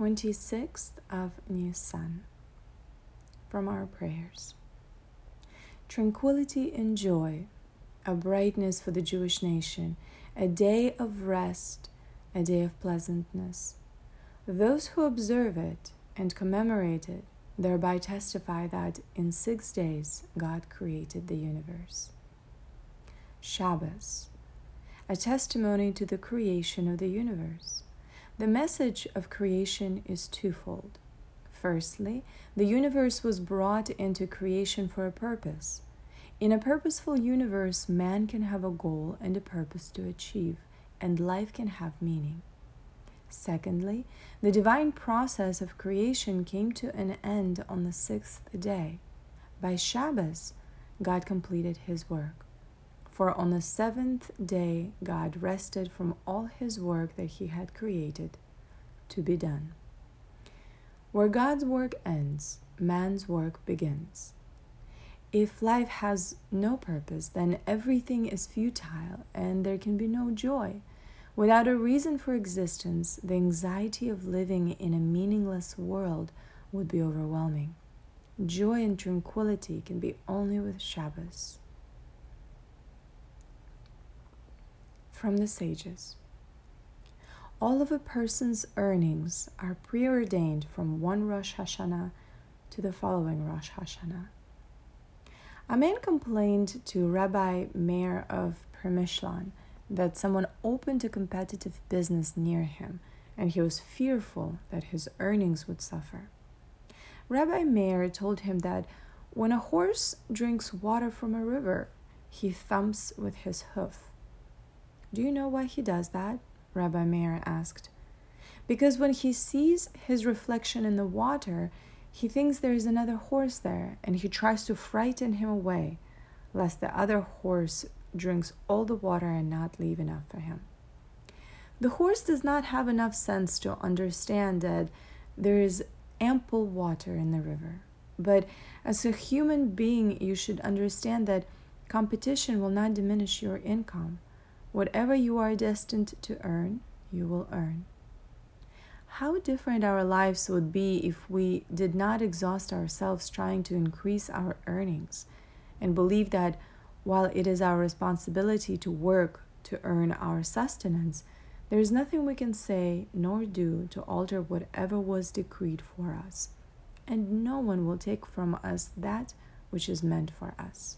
26th of Nisan from our prayers. Tranquility and joy, a brightness for the Jewish nation, a day of rest, a day of pleasantness. Those who observe it and commemorate it thereby testify that in six days God created the universe. Shabbos, a testimony to the creation of the universe. The message of creation is twofold. Firstly, the universe was brought into creation for a purpose. In a purposeful universe, man can have a goal and a purpose to achieve, and life can have meaning. Secondly, the divine process of creation came to an end on the sixth day. By Shabbos, God completed his work. For on the seventh day, God rested from all his work that he had created to be done. Where God's work ends, man's work begins. If life has no purpose, then everything is futile and there can be no joy. Without a reason for existence, the anxiety of living in a meaningless world would be overwhelming. Joy and tranquility can be only with Shabbos. From the Sages All of a person's earnings are preordained from one Rosh Hashanah to the following Rosh Hashanah. A man complained to Rabbi Meir of Premishlan that someone opened a competitive business near him, and he was fearful that his earnings would suffer. Rabbi Meir told him that when a horse drinks water from a river, he thumps with his hoof. Do you know why he does that? Rabbi Meir asked. Because when he sees his reflection in the water, he thinks there is another horse there, and he tries to frighten him away, lest the other horse drinks all the water and not leave enough for him. The horse does not have enough sense to understand that there is ample water in the river. But as a human being, you should understand that competition will not diminish your income. Whatever you are destined to earn, you will earn. How different our lives would be if we did not exhaust ourselves trying to increase our earnings and believe that while it is our responsibility to work to earn our sustenance, there is nothing we can say nor do to alter whatever was decreed for us, and no one will take from us that which is meant for us.